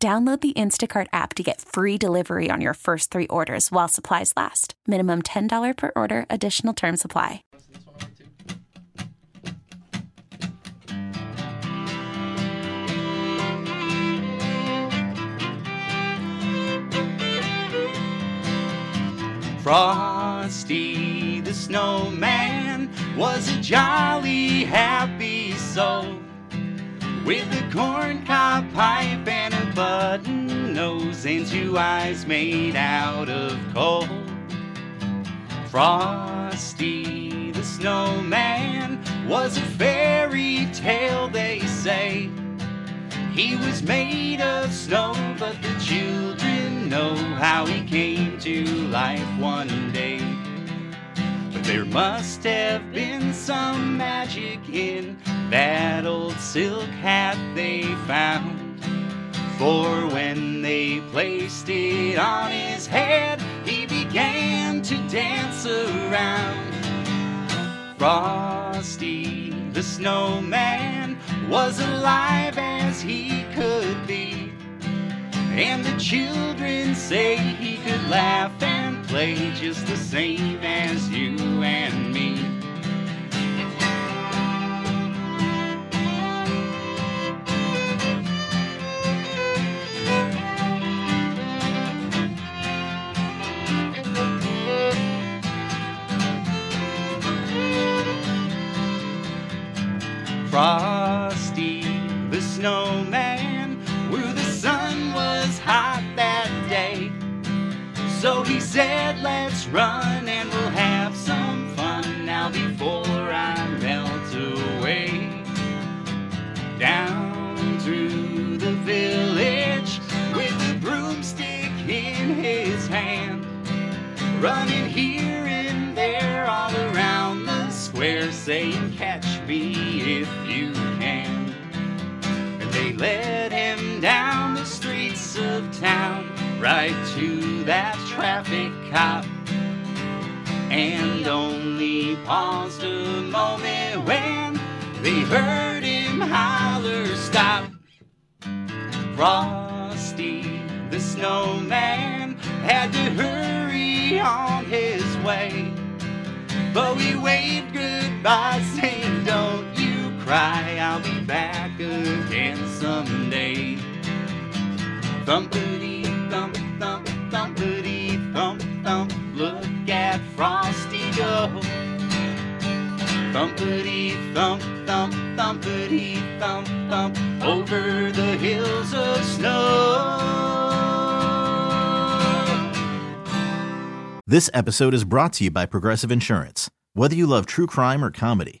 Download the Instacart app to get free delivery on your first three orders while supplies last. Minimum $10 per order, additional term supply. Frosty the snowman was a jolly happy soul with a corncob pipe and a button nose and two eyes made out of coal. Frosty the snowman was a fairy tale, they say. He was made of snow, but the children know how he came to life one day. But there must have been some magic in that old silk hat they found. For when they placed it on his head, he began to dance around. Frosty the snowman was alive as he could be. And the children say he could laugh and play just the same as you and me. Snowman, where the sun was hot that day. So he said, Let's run and we'll have some fun now before I melt away. Down through the village with a broomstick in his hand, running here and there all around the square, saying, Catch me they led him down the streets of town, right to that traffic cop. And only paused a moment when they heard him holler, Stop! Frosty the snowman had to hurry on his way. But we waved goodbye, saying, Don't cry, I'll be back again someday. Thumpity thump thump thumpity thump thump, look at Frosty go. Thumpity thump thump thumpity thump thump, over the hills of snow. This episode is brought to you by Progressive Insurance. Whether you love true crime or comedy,